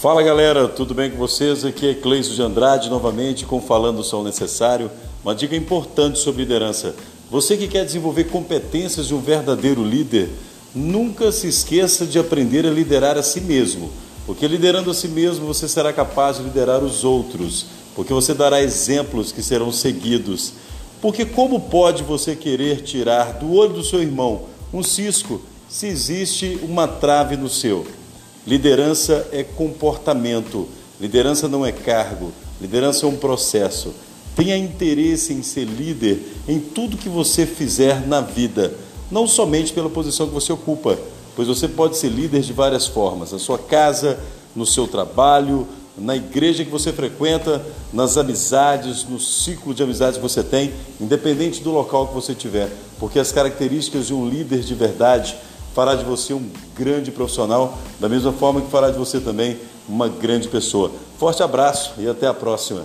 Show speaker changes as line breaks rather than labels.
Fala galera, tudo bem com vocês? Aqui é Cleison de Andrade novamente com Falando Só o Necessário. Uma dica importante sobre liderança. Você que quer desenvolver competências de um verdadeiro líder, nunca se esqueça de aprender a liderar a si mesmo. Porque liderando a si mesmo você será capaz de liderar os outros. Porque você dará exemplos que serão seguidos. Porque como pode você querer tirar do olho do seu irmão um cisco se existe uma trave no seu? Liderança é comportamento, liderança não é cargo, liderança é um processo. Tenha interesse em ser líder em tudo que você fizer na vida, não somente pela posição que você ocupa, pois você pode ser líder de várias formas, na sua casa, no seu trabalho, na igreja que você frequenta, nas amizades, no ciclo de amizades que você tem, independente do local que você tiver, porque as características de um líder de verdade fará de você um grande profissional, da mesma forma que fará de você também uma grande pessoa. Forte abraço e até a próxima.